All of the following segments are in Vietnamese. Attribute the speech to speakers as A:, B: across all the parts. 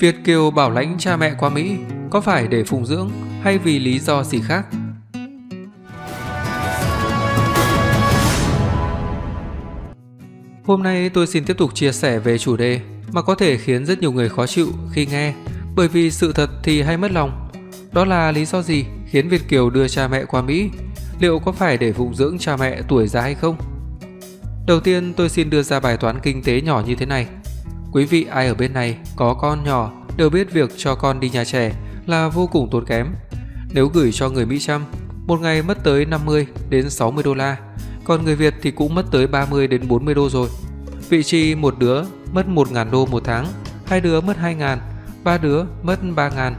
A: Việt Kiều bảo lãnh cha mẹ qua Mỹ có phải để phụng dưỡng hay vì lý do gì khác? Hôm nay tôi xin tiếp tục chia sẻ về chủ đề mà có thể khiến rất nhiều người khó chịu khi nghe, bởi vì sự thật thì hay mất lòng. Đó là lý do gì khiến Việt Kiều đưa cha mẹ qua Mỹ? Liệu có phải để phụng dưỡng cha mẹ tuổi già hay không? Đầu tiên tôi xin đưa ra bài toán kinh tế nhỏ như thế này. Quý vị ai ở bên này có con nhỏ đều biết việc cho con đi nhà trẻ là vô cùng tốn kém. Nếu gửi cho người Mỹ chăm, một ngày mất tới 50 đến 60 đô la, còn người Việt thì cũng mất tới 30 đến 40 đô rồi. Vị trí một đứa mất 1.000 đô một tháng, hai đứa mất 2.000, ba đứa mất 3.000.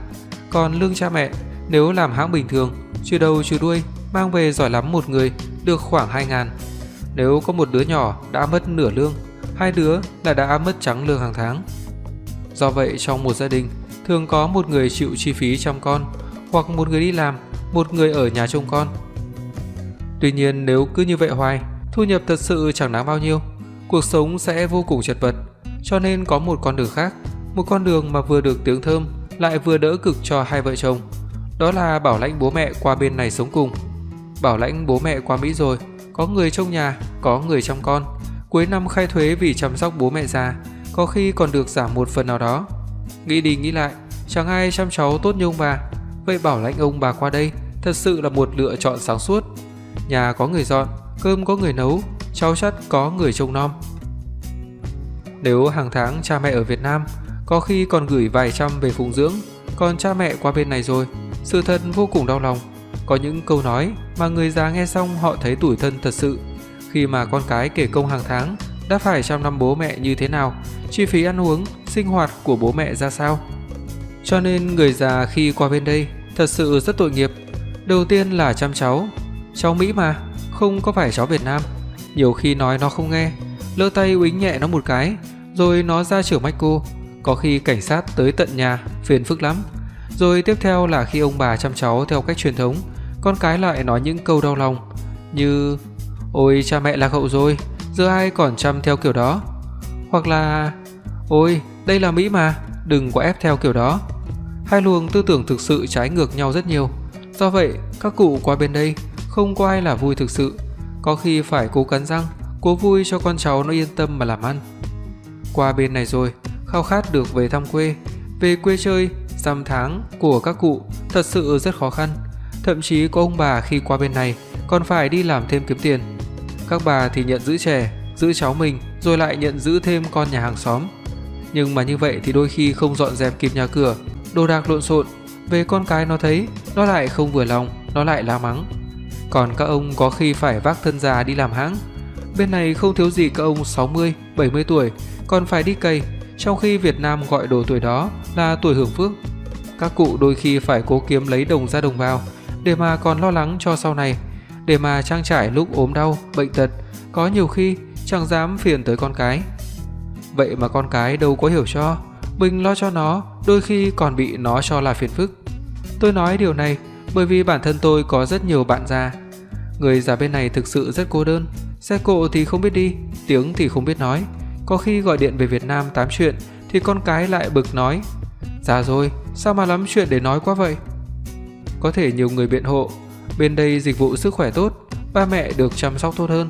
A: Còn lương cha mẹ nếu làm hãng bình thường, trừ đầu trừ đuôi, mang về giỏi lắm một người được khoảng 2.000. Nếu có một đứa nhỏ đã mất nửa lương, hai đứa là đã mất trắng lương hàng tháng. Do vậy trong một gia đình thường có một người chịu chi phí chăm con hoặc một người đi làm, một người ở nhà trông con. Tuy nhiên nếu cứ như vậy hoài, thu nhập thật sự chẳng đáng bao nhiêu, cuộc sống sẽ vô cùng chật vật, cho nên có một con đường khác, một con đường mà vừa được tiếng thơm lại vừa đỡ cực cho hai vợ chồng. Đó là bảo lãnh bố mẹ qua bên này sống cùng. Bảo lãnh bố mẹ qua Mỹ rồi, có người trông nhà, có người chăm con. Cuối năm khai thuế vì chăm sóc bố mẹ già, có khi còn được giảm một phần nào đó. Nghĩ đi nghĩ lại, chẳng ai chăm cháu tốt như ông bà. Vậy bảo lãnh ông bà qua đây thật sự là một lựa chọn sáng suốt. Nhà có người dọn, cơm có người nấu, cháu chắt có người trông nom. Nếu hàng tháng cha mẹ ở Việt Nam có khi còn gửi vài trăm về phụng dưỡng, còn cha mẹ qua bên này rồi, sự thật vô cùng đau lòng. Có những câu nói mà người già nghe xong họ thấy tủi thân thật sự. Khi mà con cái kể công hàng tháng đã phải chăm năm bố mẹ như thế nào, chi phí ăn uống, sinh hoạt của bố mẹ ra sao. Cho nên người già khi qua bên đây thật sự rất tội nghiệp. Đầu tiên là chăm cháu, cháu Mỹ mà, không có phải cháu Việt Nam. Nhiều khi nói nó không nghe, lơ tay uýnh nhẹ nó một cái, rồi nó ra trưởng mách cô, có khi cảnh sát tới tận nhà, phiền phức lắm. Rồi tiếp theo là khi ông bà chăm cháu theo cách truyền thống, con cái lại nói những câu đau lòng như Ôi cha mẹ lạc hậu rồi, giờ ai còn chăm theo kiểu đó. Hoặc là Ôi, đây là Mỹ mà, đừng có ép theo kiểu đó. Hai luồng tư tưởng thực sự trái ngược nhau rất nhiều. Do vậy, các cụ qua bên đây không có ai là vui thực sự, có khi phải cố cắn răng, cố vui cho con cháu nó yên tâm mà làm ăn. Qua bên này rồi, khao khát được về thăm quê, về quê chơi, dăm tháng của các cụ thật sự rất khó khăn. Thậm chí có ông bà khi qua bên này còn phải đi làm thêm kiếm tiền. Các bà thì nhận giữ trẻ, giữ cháu mình rồi lại nhận giữ thêm con nhà hàng xóm. Nhưng mà như vậy thì đôi khi không dọn dẹp kịp nhà cửa, đồ đạc lộn xộn, về con cái nó thấy, nó lại không vừa lòng, nó lại la mắng. Còn các ông có khi phải vác thân già đi làm hãng. Bên này không thiếu gì các ông 60, 70 tuổi còn phải đi cày, trong khi Việt Nam gọi độ tuổi đó là tuổi hưởng phước. Các cụ đôi khi phải cố kiếm lấy đồng ra đồng vào để mà còn lo lắng cho sau này, để mà trang trải lúc ốm đau, bệnh tật, có nhiều khi chẳng dám phiền tới con cái. Vậy mà con cái đâu có hiểu cho, mình lo cho nó, đôi khi còn bị nó cho là phiền phức. Tôi nói điều này bởi vì bản thân tôi có rất nhiều bạn già. Người già bên này thực sự rất cô đơn, xe cộ thì không biết đi, tiếng thì không biết nói. Có khi gọi điện về Việt Nam tám chuyện thì con cái lại bực nói: "Già rồi, sao mà lắm chuyện để nói quá vậy?" Có thể nhiều người biện hộ, bên đây dịch vụ sức khỏe tốt, ba mẹ được chăm sóc tốt hơn,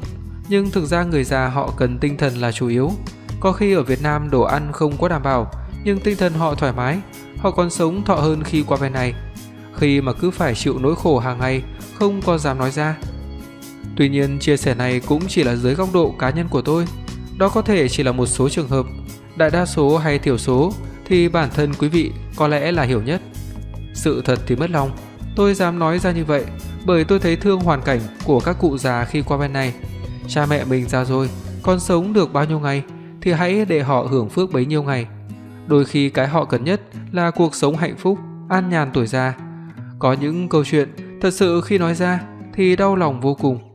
A: nhưng thực ra người già họ cần tinh thần là chủ yếu. Có khi ở Việt Nam đồ ăn không có đảm bảo, nhưng tinh thần họ thoải mái, họ còn sống thọ hơn khi qua bên này. Khi mà cứ phải chịu nỗi khổ hàng ngày, không có dám nói ra. Tuy nhiên, chia sẻ này cũng chỉ là dưới góc độ cá nhân của tôi. Đó có thể chỉ là một số trường hợp, đại đa số hay thiểu số thì bản thân quý vị có lẽ là hiểu nhất. Sự thật thì mất lòng, tôi dám nói ra như vậy bởi tôi thấy thương hoàn cảnh của các cụ già khi qua bên này. Cha mẹ mình già rồi, còn sống được bao nhiêu ngày thì hãy để họ hưởng phước bấy nhiêu ngày. Đôi khi cái họ cần nhất là cuộc sống hạnh phúc, an nhàn tuổi già. Có những câu chuyện thật sự khi nói ra thì đau lòng vô cùng.